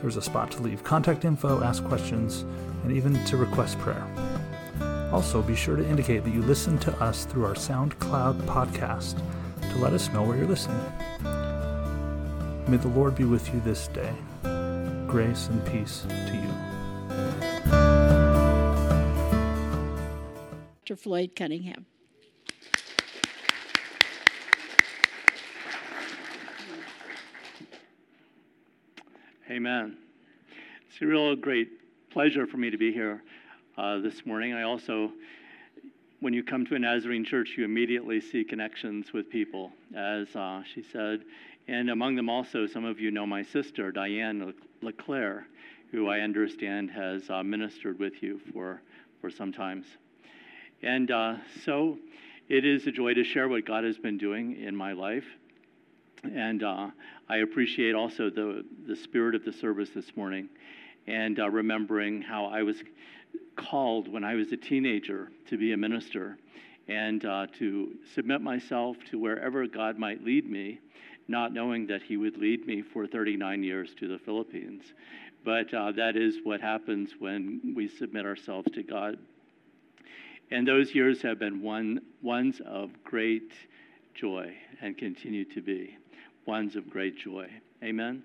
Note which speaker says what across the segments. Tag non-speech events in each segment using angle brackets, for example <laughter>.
Speaker 1: There's a spot to leave contact info, ask questions, and even to request prayer. Also, be sure to indicate that you listen to us through our SoundCloud podcast to let us know where you're listening. May the Lord be with you this day. Grace and peace to you.
Speaker 2: Dr. Floyd Cunningham.
Speaker 3: Amen. It's a real great pleasure for me to be here uh, this morning. I also, when you come to a Nazarene church, you immediately see connections with people, as uh, she said. And among them also, some of you know my sister, Diane LeClaire, who I understand has uh, ministered with you for, for some times. And uh, so it is a joy to share what God has been doing in my life. And uh, I appreciate also the, the spirit of the service this morning and uh, remembering how I was called when I was a teenager to be a minister and uh, to submit myself to wherever God might lead me, not knowing that He would lead me for 39 years to the Philippines. But uh, that is what happens when we submit ourselves to God. And those years have been one, ones of great joy and continue to be ones of great joy. Amen.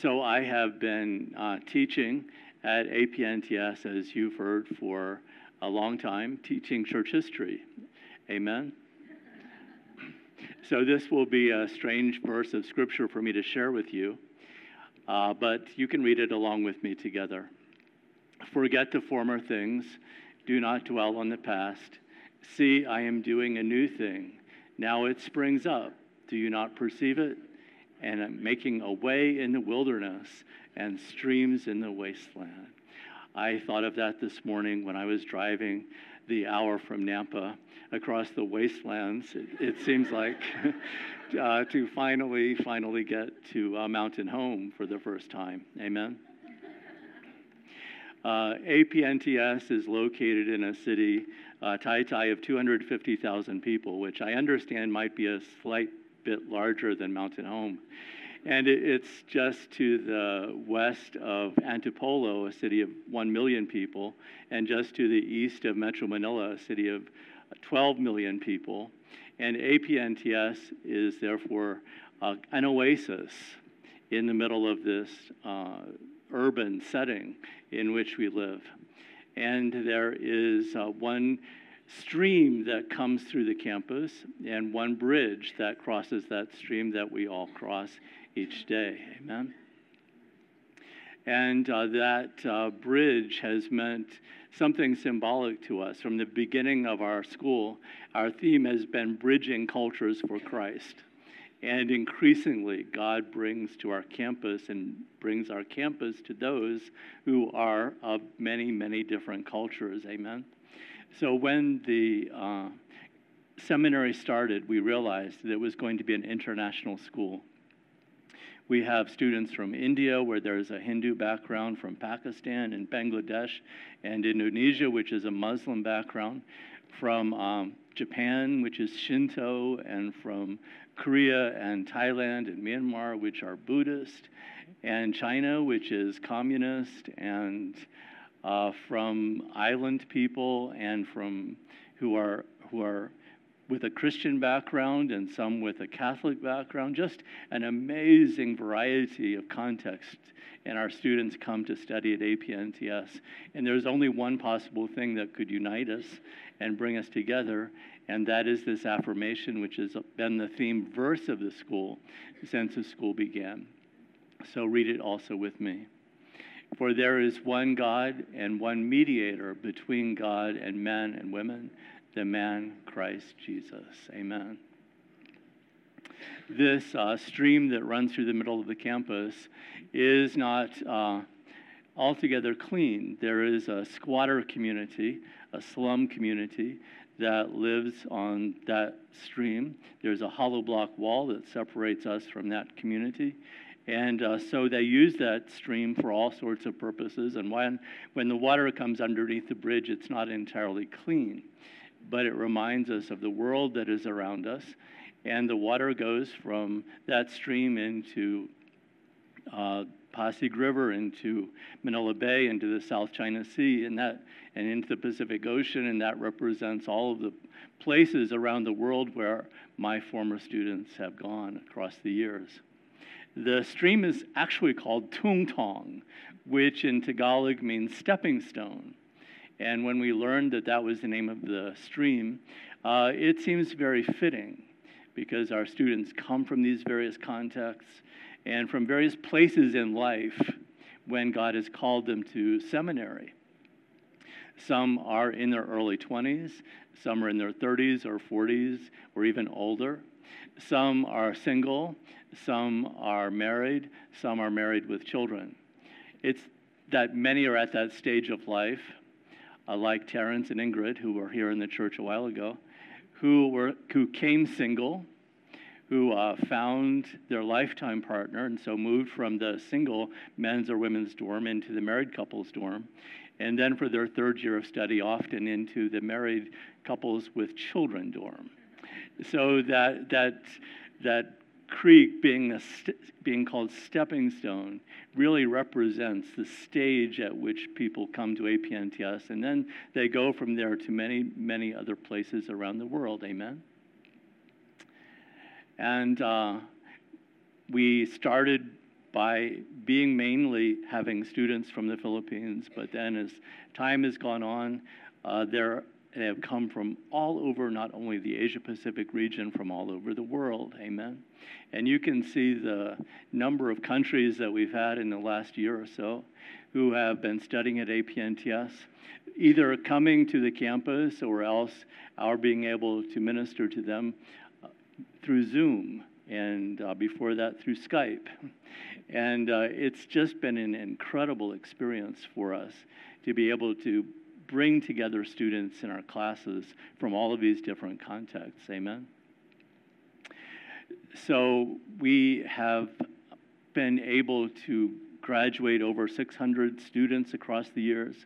Speaker 3: So I have been uh, teaching at APNTS, as you've heard, for a long time, teaching church history. Amen. So this will be a strange verse of scripture for me to share with you, uh, but you can read it along with me together. Forget the former things, do not dwell on the past. See, I am doing a new thing. Now it springs up. Do you not perceive it? And making a way in the wilderness and streams in the wasteland. I thought of that this morning when I was driving the hour from Nampa across the wastelands. It, it seems like <laughs> uh, to finally, finally get to uh, Mountain Home for the first time. Amen. Uh, APNTS is located in a city, uh, Tai of 250,000 people, which I understand might be a slight bit larger than Mountain Home. And it's just to the west of Antipolo, a city of 1 million people, and just to the east of Metro Manila, a city of 12 million people. And APNTS is therefore uh, an oasis in the middle of this uh, urban setting in which we live. And there is uh, one stream that comes through the campus and one bridge that crosses that stream that we all cross each day. Amen. And uh, that uh, bridge has meant something symbolic to us. From the beginning of our school, our theme has been bridging cultures for Christ. And increasingly, God brings to our campus and brings our campus to those who are of many, many different cultures. Amen. So when the uh, seminary started, we realized that it was going to be an international school. We have students from India, where there's a Hindu background, from Pakistan and Bangladesh, and Indonesia, which is a Muslim background, from um, Japan, which is Shinto, and from Korea and Thailand and Myanmar, which are Buddhist, and China, which is communist, and uh, from island people and from who are who are with a Christian background and some with a Catholic background, just an amazing variety of context. And our students come to study at APNTS. And there's only one possible thing that could unite us and bring us together, and that is this affirmation, which has been the theme verse of the school since the school began. So read it also with me. For there is one God and one mediator between God and men and women, the man Christ Jesus. Amen. this uh, stream that runs through the middle of the campus is not uh, altogether clean. There is a squatter community, a slum community that lives on that stream. There's a hollow block wall that separates us from that community. And uh, so they use that stream for all sorts of purposes. And when, when the water comes underneath the bridge, it's not entirely clean. But it reminds us of the world that is around us. And the water goes from that stream into uh, Pasig River, into Manila Bay, into the South China Sea, and, that, and into the Pacific Ocean. And that represents all of the places around the world where my former students have gone across the years. The stream is actually called Tung Tong, which in Tagalog means stepping stone. And when we learned that that was the name of the stream, uh, it seems very fitting because our students come from these various contexts and from various places in life when God has called them to seminary. Some are in their early 20s, some are in their 30s or 40s, or even older. Some are single, some are married, some are married with children. It's that many are at that stage of life, uh, like Terrence and Ingrid, who were here in the church a while ago, who, were, who came single, who uh, found their lifetime partner, and so moved from the single men's or women's dorm into the married couples dorm, and then for their third year of study, often into the married couples with children dorm. So that, that, that creek being, st- being called stepping stone really represents the stage at which people come to APNTS, and then they go from there to many, many other places around the world. Amen? And uh, we started by being mainly having students from the Philippines, but then as time has gone on, uh, there have come from all over, not only the Asia Pacific region, from all over the world. Amen. And you can see the number of countries that we've had in the last year or so who have been studying at APNTS, either coming to the campus or else our being able to minister to them uh, through Zoom and uh, before that through Skype. And uh, it's just been an incredible experience for us to be able to bring together students in our classes from all of these different contexts. Amen. So we have been able to graduate over 600 students across the years,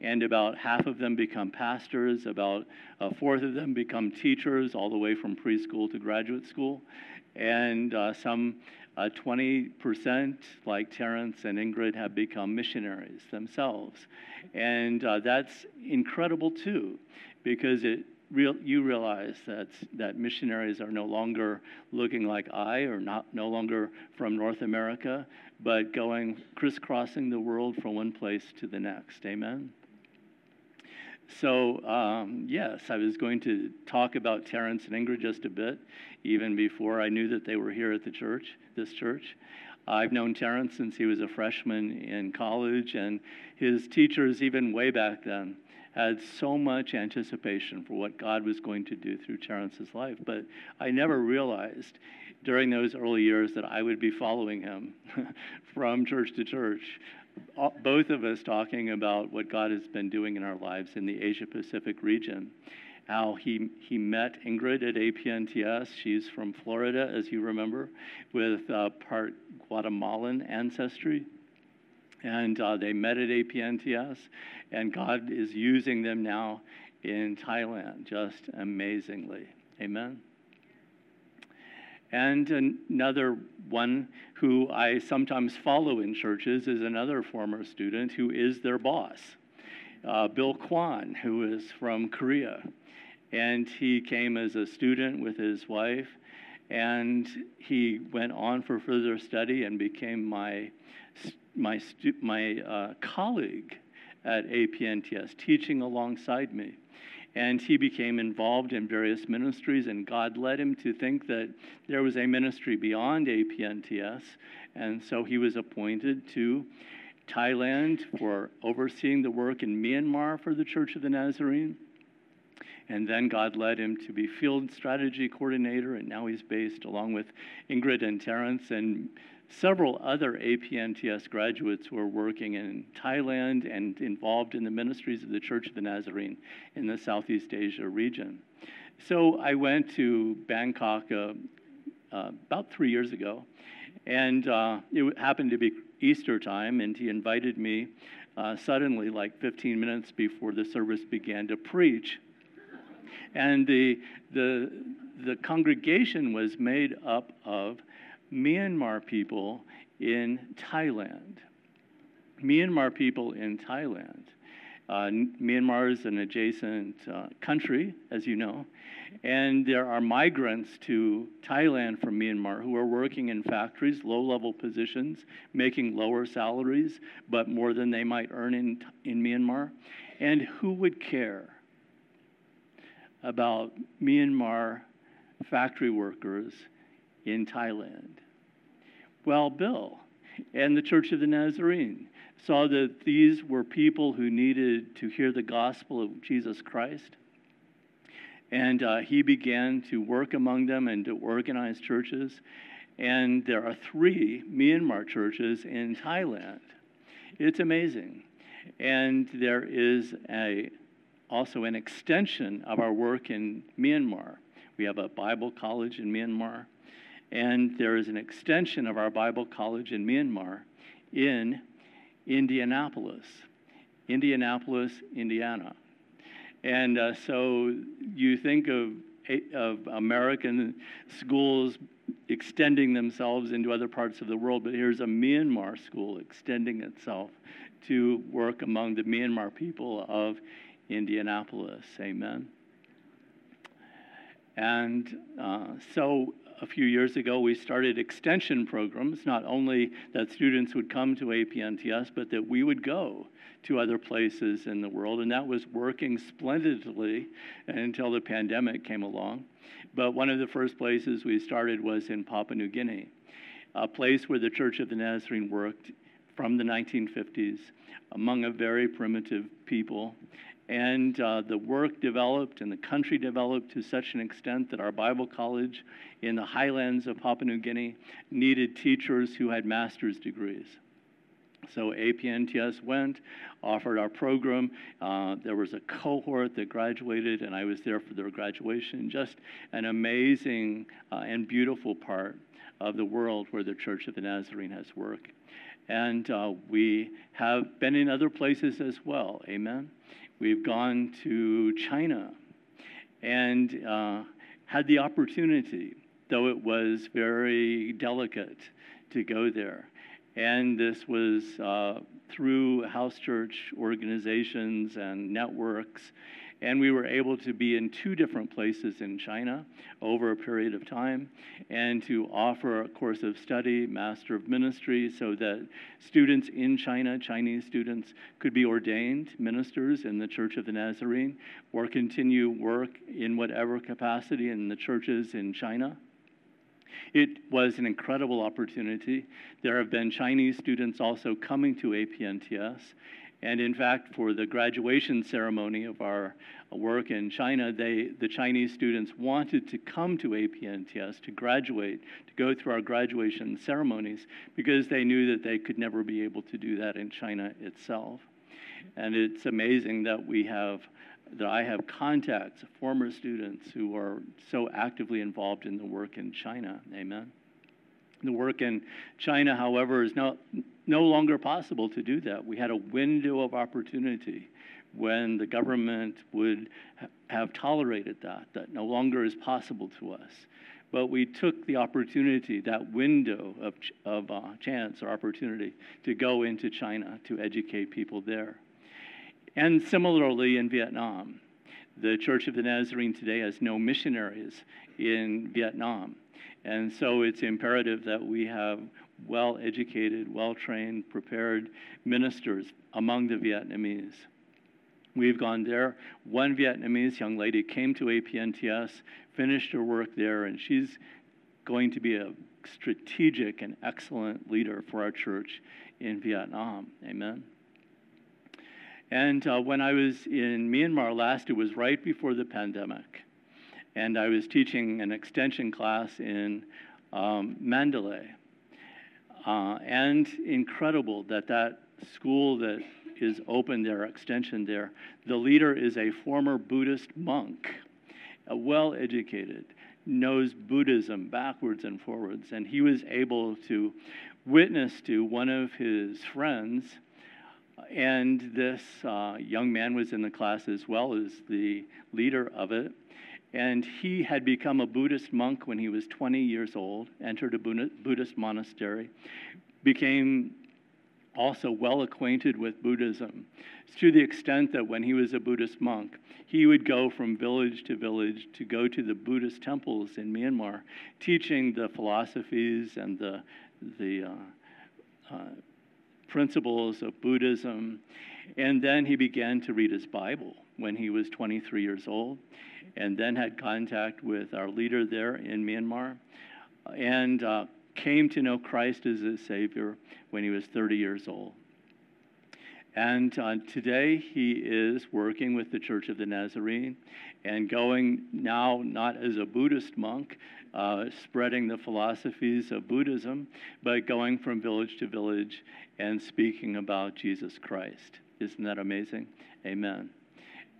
Speaker 3: and about half of them become pastors, about a fourth of them become teachers, all the way from preschool to graduate school, and uh, some uh, 20%, like Terrence and Ingrid, have become missionaries themselves. And uh, that's incredible too, because it real, you realize that, that missionaries are no longer looking like I or not no longer from North America, but going crisscrossing the world from one place to the next. Amen. So, um, yes, I was going to talk about Terrence and Ingrid just a bit, even before I knew that they were here at the church, this church. I've known Terrence since he was a freshman in college, and his teachers, even way back then, had so much anticipation for what God was going to do through Terrence's life. But I never realized during those early years that I would be following him <laughs> from church to church. Both of us talking about what God has been doing in our lives in the Asia Pacific region. How he, he met Ingrid at APNTS. She's from Florida, as you remember, with uh, part Guatemalan ancestry and uh, they met at APNTS, and God is using them now in Thailand just amazingly. Amen. And another one who I sometimes follow in churches is another former student who is their boss, uh, Bill Kwan, who is from Korea. And he came as a student with his wife, and he went on for further study and became my my, my uh, colleague at APNTS, teaching alongside me. And he became involved in various ministries, and God led him to think that there was a ministry beyond APNTS. And so he was appointed to Thailand for overseeing the work in Myanmar for the Church of the Nazarene. And then God led him to be field strategy coordinator, and now he's based along with Ingrid and Terrence and several other APNTS graduates were working in Thailand and involved in the ministries of the Church of the Nazarene in the Southeast Asia region. So I went to Bangkok uh, uh, about three years ago, and uh, it happened to be Easter time, and he invited me uh, suddenly, like 15 minutes before the service began, to preach. And the, the, the congregation was made up of Myanmar people in Thailand. Myanmar people in Thailand. Uh, Myanmar is an adjacent uh, country, as you know, and there are migrants to Thailand from Myanmar who are working in factories, low level positions, making lower salaries, but more than they might earn in, in Myanmar. And who would care about Myanmar factory workers in Thailand? Well, Bill and the Church of the Nazarene saw that these were people who needed to hear the gospel of Jesus Christ. And uh, he began to work among them and to organize churches. And there are three Myanmar churches in Thailand. It's amazing. And there is a, also an extension of our work in Myanmar. We have a Bible college in Myanmar, and there is an extension of our Bible college in Myanmar in Indianapolis, Indianapolis, Indiana. And uh, so you think of, of American schools extending themselves into other parts of the world, but here's a Myanmar school extending itself to work among the Myanmar people of Indianapolis. Amen. And uh, so a few years ago, we started extension programs, not only that students would come to APNTS, but that we would go to other places in the world. And that was working splendidly until the pandemic came along. But one of the first places we started was in Papua New Guinea, a place where the Church of the Nazarene worked from the 1950s among a very primitive people. And uh, the work developed and the country developed to such an extent that our Bible college in the highlands of Papua New Guinea needed teachers who had master's degrees. So APNTS went, offered our program. Uh, there was a cohort that graduated, and I was there for their graduation. Just an amazing uh, and beautiful part of the world where the Church of the Nazarene has worked. And uh, we have been in other places as well. Amen. We've gone to China and uh, had the opportunity, though it was very delicate, to go there. And this was uh, through house church organizations and networks and we were able to be in two different places in China over a period of time and to offer a course of study, Master of Ministry, so that students in China, Chinese students, could be ordained ministers in the Church of the Nazarene or continue work in whatever capacity in the churches in China. It was an incredible opportunity. There have been Chinese students also coming to APNTS, and in fact, for the graduation ceremony of our work in China, they, the Chinese students wanted to come to APNTS to graduate, to go through our graduation ceremonies, because they knew that they could never be able to do that in China itself. And it's amazing that we have, that I have contacts, former students who are so actively involved in the work in China. Amen. The work in China, however, is no, no longer possible to do that. We had a window of opportunity when the government would ha- have tolerated that, that no longer is possible to us. But we took the opportunity, that window of, ch- of uh, chance or opportunity, to go into China to educate people there. And similarly in Vietnam, the Church of the Nazarene today has no missionaries in Vietnam. And so it's imperative that we have well educated, well trained, prepared ministers among the Vietnamese. We've gone there. One Vietnamese young lady came to APNTS, finished her work there, and she's going to be a strategic and excellent leader for our church in Vietnam. Amen. And uh, when I was in Myanmar last, it was right before the pandemic. And I was teaching an extension class in um, Mandalay. Uh, and incredible that that school that is open there, extension there, the leader is a former Buddhist monk, well educated, knows Buddhism backwards and forwards. And he was able to witness to one of his friends. And this uh, young man was in the class as well as the leader of it. And he had become a Buddhist monk when he was 20 years old, entered a Buddhist monastery, became also well acquainted with Buddhism, to the extent that when he was a Buddhist monk, he would go from village to village to go to the Buddhist temples in Myanmar, teaching the philosophies and the, the uh, uh, principles of Buddhism. And then he began to read his Bible when he was 23 years old, and then had contact with our leader there in Myanmar. And uh, came to know Christ as his Savior when he was 30 years old. And uh, today he is working with the Church of the Nazarene and going now not as a Buddhist monk, uh, spreading the philosophies of Buddhism, but going from village to village and speaking about Jesus Christ. Isn't that amazing? Amen.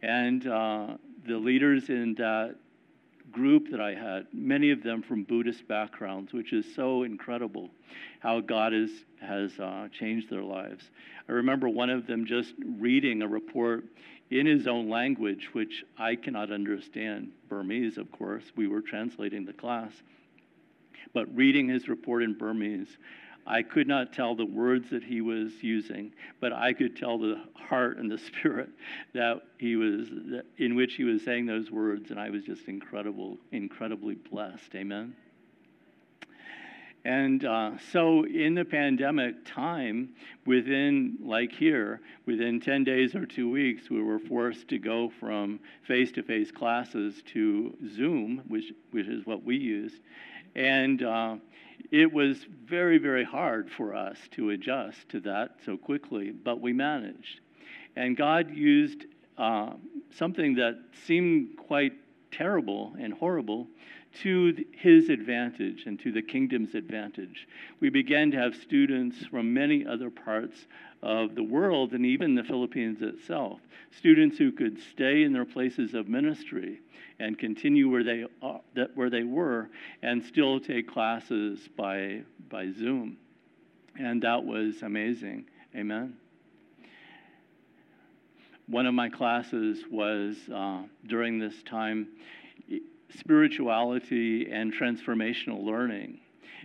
Speaker 3: And uh, the leaders in that group that I had, many of them from Buddhist backgrounds, which is so incredible how God is, has uh, changed their lives. I remember one of them just reading a report in his own language, which I cannot understand, Burmese, of course. We were translating the class. But reading his report in Burmese, I could not tell the words that he was using, but I could tell the heart and the <laughs> spirit that he was in which he was saying those words, and I was just incredible, incredibly blessed. Amen. And uh, so, in the pandemic time, within, like here, within 10 days or two weeks, we were forced to go from face to face classes to Zoom, which, which is what we use. And uh, it was very, very hard for us to adjust to that so quickly, but we managed. And God used uh, something that seemed quite terrible and horrible to his advantage and to the kingdom's advantage. We began to have students from many other parts of the world and even the Philippines itself, students who could stay in their places of ministry and continue where they, are, where they were and still take classes by, by Zoom. And that was amazing. Amen. One of my classes was uh, during this time spirituality and transformational learning.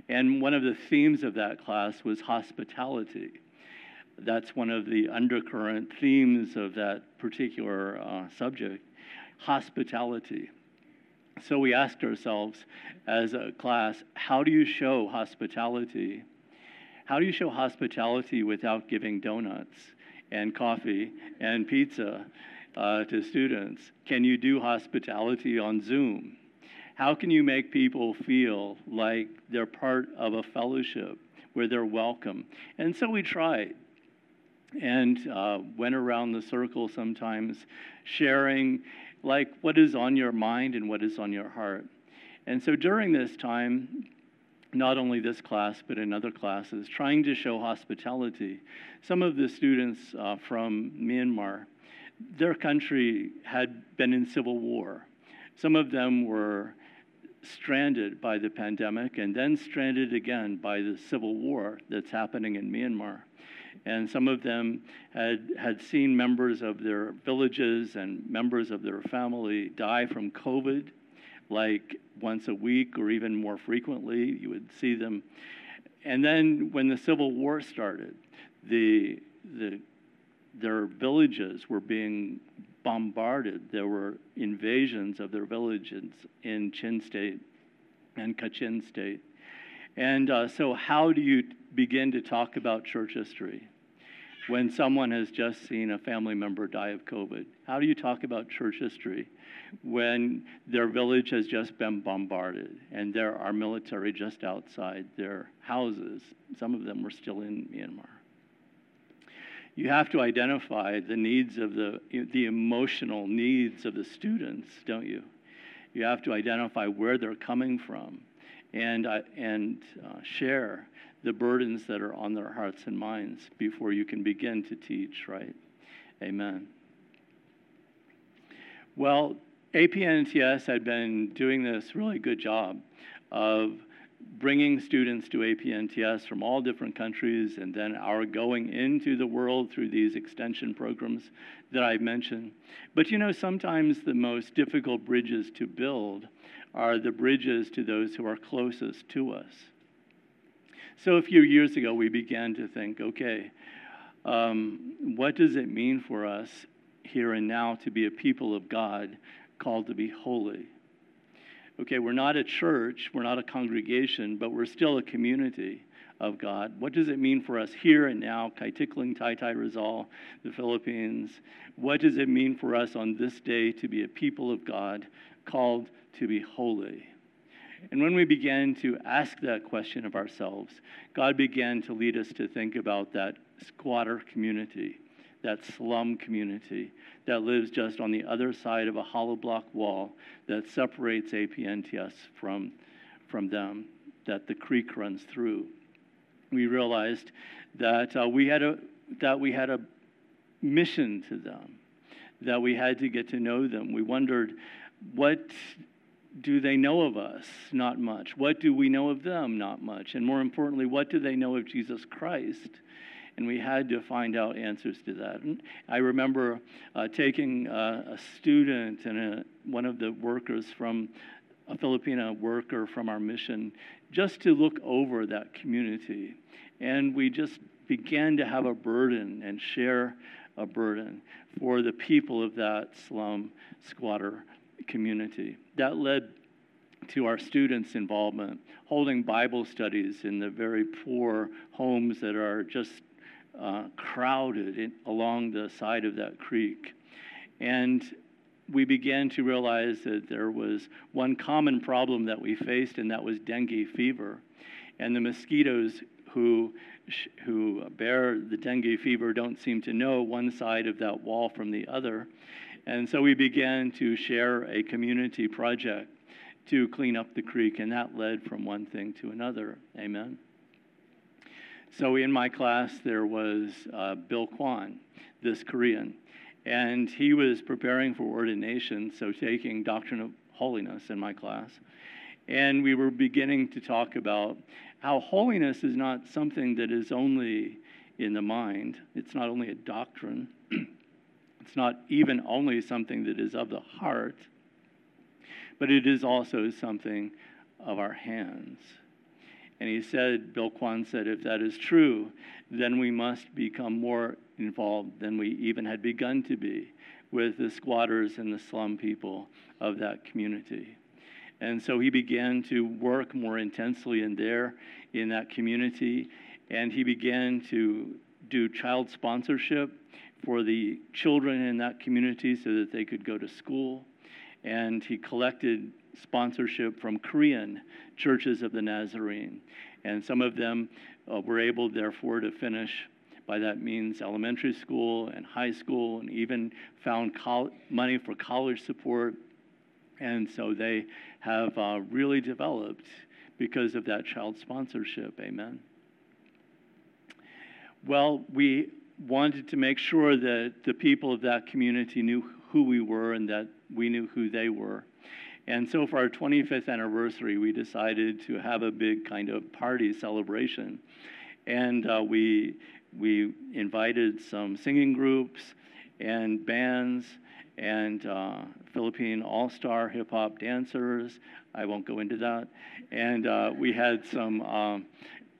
Speaker 3: And one of the themes of that class was hospitality. That's one of the undercurrent themes of that particular uh, subject hospitality. So we asked ourselves as a class, how do you show hospitality? How do you show hospitality without giving donuts and coffee and pizza uh, to students? Can you do hospitality on Zoom? How can you make people feel like they're part of a fellowship where they're welcome? And so we tried and uh, went around the circle sometimes sharing like what is on your mind and what is on your heart. And so during this time, not only this class, but in other classes, trying to show hospitality. Some of the students uh, from Myanmar their country had been in civil war. Some of them were stranded by the pandemic and then stranded again by the civil war that's happening in Myanmar. And some of them had, had seen members of their villages and members of their family die from COVID, like once a week or even more frequently. You would see them. And then when the Civil War started, the, the their villages were being bombarded. There were invasions of their villages in Chin State and Kachin State. And uh, so, how do you begin to talk about church history when someone has just seen a family member die of COVID? How do you talk about church history when their village has just been bombarded and there are military just outside their houses? Some of them were still in Myanmar you have to identify the needs of the, the emotional needs of the students, don't you? You have to identify where they're coming from and, uh, and uh, share the burdens that are on their hearts and minds before you can begin to teach, right? Amen. Well, APNTS had been doing this really good job of bringing students to APNTS from all different countries and then our going into the world through these extension programs that I've mentioned. But you know, sometimes the most difficult bridges to build are the bridges to those who are closest to us. So a few years ago, we began to think okay, um, what does it mean for us here and now to be a people of God called to be holy? Okay, we're not a church, we're not a congregation, but we're still a community of God. What does it mean for us here and now, Kaytikling, Tai Tai Rizal, the Philippines? What does it mean for us on this day to be a people of God called to be holy? And when we began to ask that question of ourselves, God began to lead us to think about that squatter community, that slum community that lives just on the other side of a hollow block wall that separates APNTS from, from them, that the creek runs through. We realized that uh, we had a that we had a mission to them, that we had to get to know them. We wondered, what do they know of us? Not much. What do we know of them? Not much. And more importantly, what do they know of Jesus Christ? And we had to find out answers to that. And I remember uh, taking uh, a student and a, one of the workers from a Filipino worker from our mission just to look over that community. And we just began to have a burden and share a burden for the people of that slum squatter community. That led to our students' involvement, holding Bible studies in the very poor homes that are just uh, crowded in, along the side of that creek. And we began to realize that there was one common problem that we faced, and that was dengue fever. And the mosquitoes who, who bear the dengue fever don't seem to know one side of that wall from the other. And so we began to share a community project to clean up the creek, and that led from one thing to another. Amen. So in my class, there was uh, Bill Kwan, this Korean, and he was preparing for ordination, so taking Doctrine of Holiness in my class. And we were beginning to talk about how holiness is not something that is only in the mind, it's not only a doctrine, <clears throat> It's not even only something that is of the heart, but it is also something of our hands. And he said, Bill Kwan said, if that is true, then we must become more involved than we even had begun to be with the squatters and the slum people of that community. And so he began to work more intensely in there, in that community, and he began to do child sponsorship for the children in that community so that they could go to school. And he collected sponsorship from Korean churches of the Nazarene. And some of them uh, were able, therefore, to finish by that means elementary school and high school, and even found col- money for college support. And so they have uh, really developed because of that child sponsorship. Amen. Well, we wanted to make sure that the people of that community knew who we were and that we knew who they were. And so for our 25th anniversary, we decided to have a big kind of party celebration. And uh, we, we invited some singing groups and bands and uh, Philippine all star hip hop dancers. I won't go into that. And uh, we had some, um,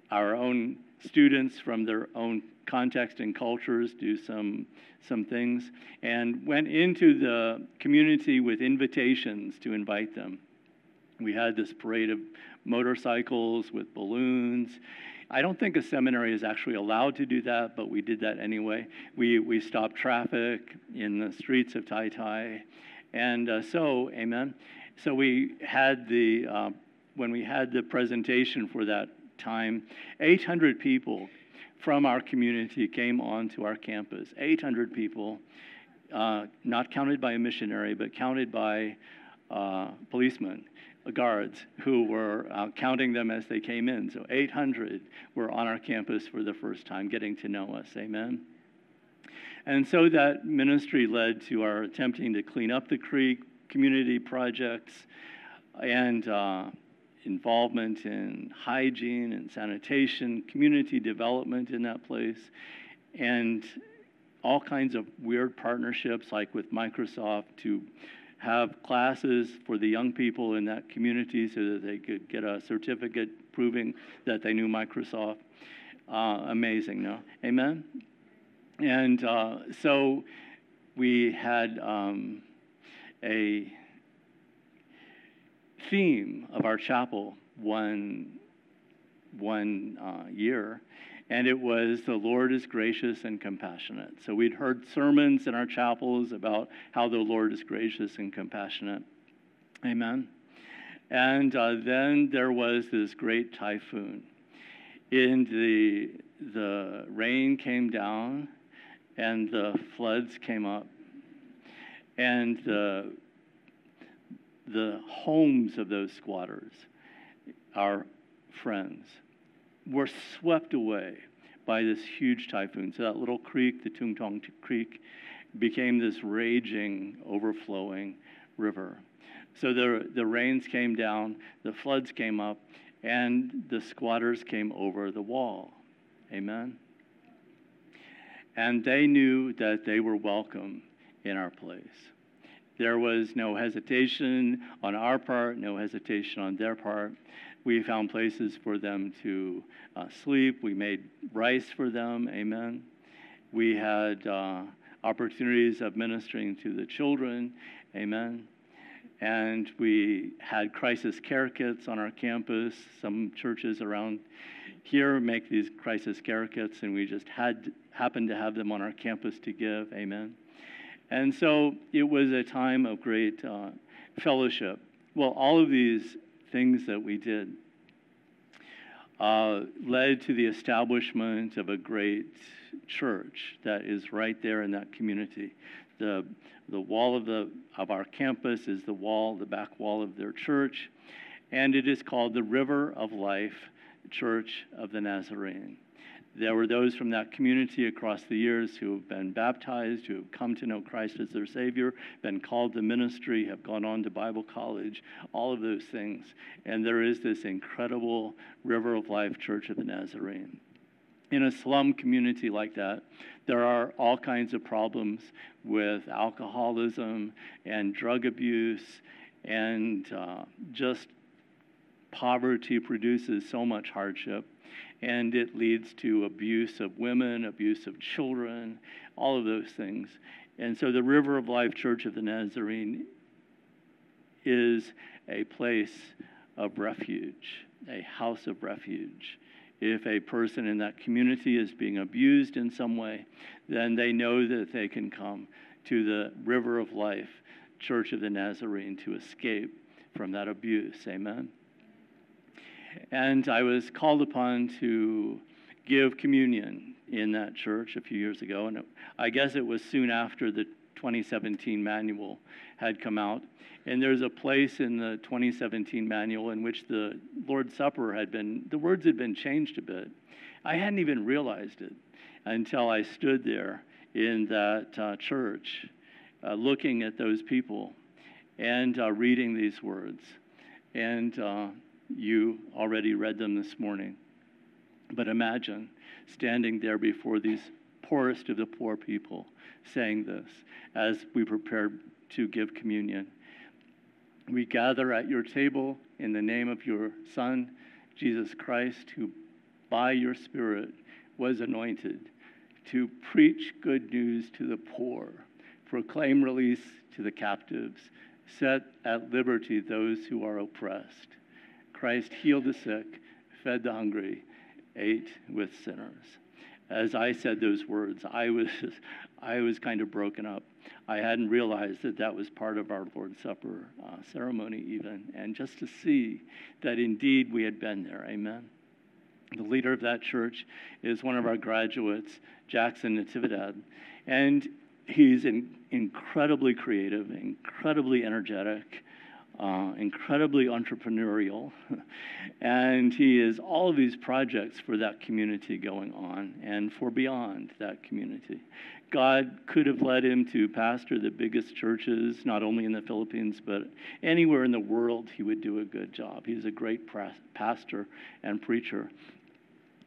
Speaker 3: our own students from their own context and cultures, do some, some things, and went into the community with invitations to invite them. We had this parade of motorcycles with balloons. I don't think a seminary is actually allowed to do that, but we did that anyway. We, we stopped traffic in the streets of Taytay. And uh, so, amen. So we had the, uh, when we had the presentation for that time, 800 people from our community came onto our campus. 800 people, uh, not counted by a missionary, but counted by uh, policemen, guards, who were uh, counting them as they came in. So 800 were on our campus for the first time, getting to know us. Amen. And so that ministry led to our attempting to clean up the creek, community projects, and uh, involvement in hygiene and sanitation, community development in that place, and all kinds of weird partnerships like with Microsoft to have classes for the young people in that community so that they could get a certificate proving that they knew Microsoft. Uh, amazing, no? Amen? And uh, so we had um, a theme of our chapel one, one uh, year, and it was the Lord is gracious and compassionate. So we'd heard sermons in our chapels about how the Lord is gracious and compassionate. Amen. And uh, then there was this great typhoon. And the, the rain came down, and the floods came up, and the, the homes of those squatters, our friends, were swept away by this huge typhoon. So that little creek, the Tung Tong Creek, became this raging, overflowing river. So the, the rains came down, the floods came up, and the squatters came over the wall. Amen. And they knew that they were welcome in our place. There was no hesitation on our part, no hesitation on their part. We found places for them to uh, sleep. We made rice for them. Amen. We had uh, opportunities of ministering to the children. Amen. And we had crisis care kits on our campus. Some churches around here make these crisis care kits, and we just had happened to have them on our campus to give. Amen. And so it was a time of great uh, fellowship. Well, all of these things that we did uh, led to the establishment of a great church that is right there in that community. The, the wall of, the, of our campus is the wall, the back wall of their church, and it is called the River of Life Church of the Nazarene. There were those from that community across the years who have been baptized, who have come to know Christ as their Savior, been called to ministry, have gone on to Bible college, all of those things. And there is this incredible River of Life Church of the Nazarene. In a slum community like that, there are all kinds of problems with alcoholism and drug abuse, and uh, just poverty produces so much hardship and it leads to abuse of women, abuse of children, all of those things. And so the River of Life Church of the Nazarene is a place of refuge, a house of refuge. If a person in that community is being abused in some way, then they know that they can come to the River of Life Church of the Nazarene to escape from that abuse. Amen. And I was called upon to give communion in that church a few years ago. And it, I guess it was soon after the 2017 manual had come out. And there's a place in the 2017 manual in which the Lord's Supper had been, the words had been changed a bit. I hadn't even realized it until I stood there in that uh, church uh, looking at those people and uh, reading these words. And uh, you already read them this morning. But imagine standing there before these poorest of the poor people saying this as we prepare to give communion. We gather at your table in the name of your Son, Jesus Christ, who by your Spirit was anointed to preach good news to the poor, proclaim release to the captives, set at liberty those who are oppressed Christ healed the sick, fed the hungry, ate with sinners. As I said those words, I was, <laughs> I was kind of broken up. I hadn't realized that that was part of our Lord's Supper uh, ceremony, even. And just to see that indeed we had been there. Amen. The leader of that church is one of our graduates, Jackson Natividad. And he's in, incredibly creative, incredibly energetic, uh, incredibly entrepreneurial. <laughs> and he is all of these projects for that community going on and for beyond that community. God could have led him to pastor the biggest churches, not only in the Philippines, but anywhere in the world, he would do a good job. He's a great pastor and preacher.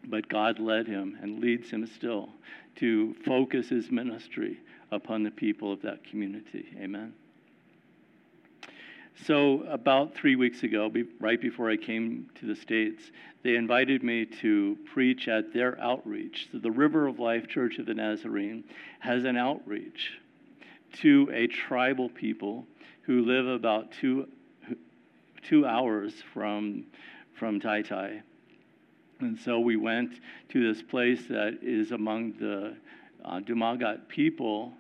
Speaker 3: But God led him and leads him still to focus his ministry upon the people of that community. Amen. So, about three weeks ago, right before I came to the States, they invited me to preach at their outreach. So, the River of Life Church of the Nazarene has an outreach to a tribal people who live about two, two hours from, from Taytay. And so we went to this place that is among the uh, Dumagat people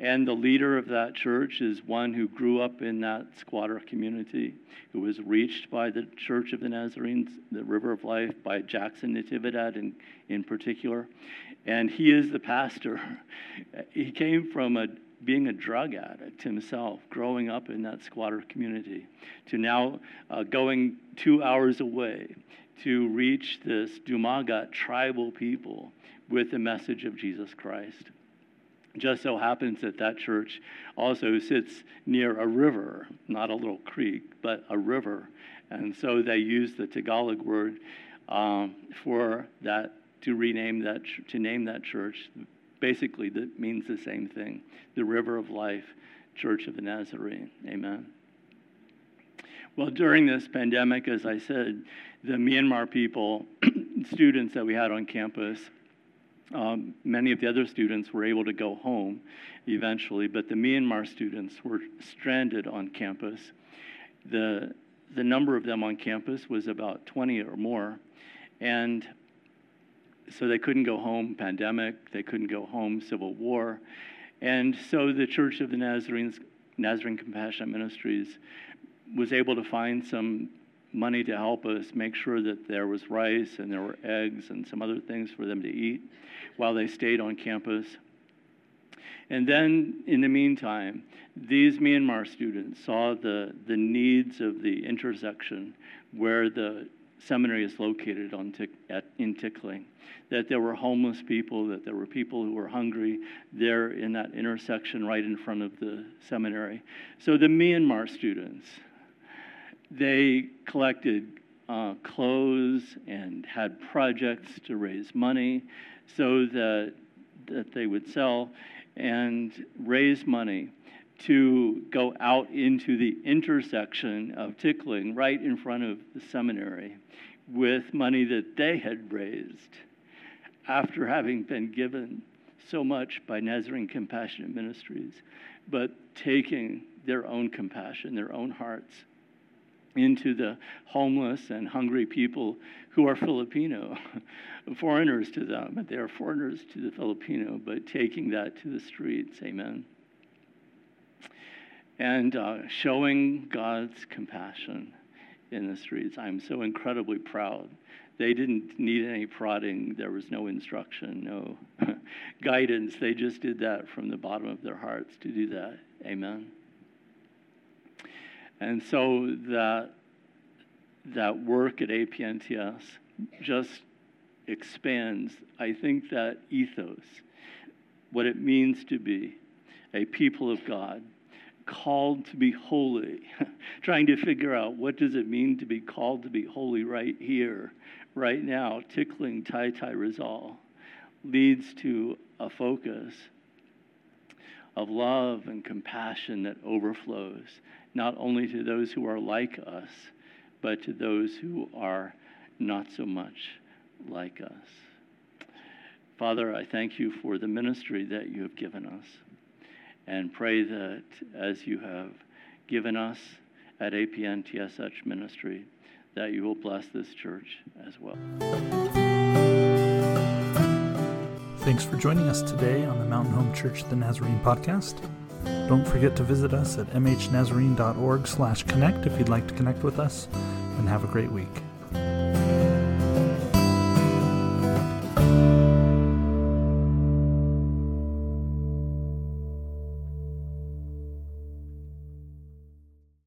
Speaker 3: and the leader of that church is one who grew up in that squatter community, who was reached by the Church of the Nazarenes, the River of Life, by Jackson Natividad in, in particular. And he is the pastor. <laughs> He came from a, being a drug addict himself, growing up in that squatter community, to now uh, going two hours away to reach this Dumagat tribal people with the message of Jesus Christ just so happens that that church also sits near a river, not a little creek, but a river. And so they use the Tagalog word um, for that to rename that to name that church. Basically, that means the same thing: the River of Life Church of the Nazarene. Amen. Well, during this pandemic, as I said, the Myanmar people, <coughs> students that we had on campus, um, many of the other students were able to go home eventually, but the Myanmar students were stranded on campus. The, the number of them on campus was about 20 or more, and so they couldn't go home, pandemic, they couldn't go home, civil war. And so the Church of the Nazarenes, Nazarene Compassionate Ministries was able to find some money to help us make sure that there was rice and there were eggs and some other things for them to eat while they stayed on campus. And then, in the meantime, these Myanmar students saw the, the needs of the intersection where the seminary is located on at, in Kaytikling, That there were homeless people, that there were people who were hungry there in that intersection right in front of the seminary. So the Myanmar students, they collected uh, clothes and had projects to raise money so that, that they would sell and raise money to go out into the intersection of Kaytikling right in front of the seminary with money that they had raised after having been given so much by Nazarene Compassionate Ministries, but taking their own compassion, their own hearts into the homeless and hungry people who are Filipino, <laughs> foreigners to them, but they are foreigners to the Filipino, but taking that to the streets. Amen. And uh, showing God's compassion in the streets. I'm so incredibly proud. They didn't need any prodding, there was no instruction, no <laughs> guidance. They just did that from the bottom of their hearts to do that. Amen. And so that, that work at APNTS just expands, I think, that ethos, what it means to be a people of God, called to be holy, <laughs> trying to figure out what does it mean to be called to be holy right here, right now, Kaytikling Tai Tai Rizal, leads to a focus of love and compassion that overflows not only to those who are like us, but to those who are not so much like us. Father, I thank you for the ministry that you have given us and pray that as you have given us at APN TSH Ministry, that you will bless this church as well.
Speaker 1: Thanks for joining us today on the Mountain Home Church the Nazarene podcast. Don't forget to visit us at mhnazarene.org slash connect if you'd like to connect with us, and have a great week.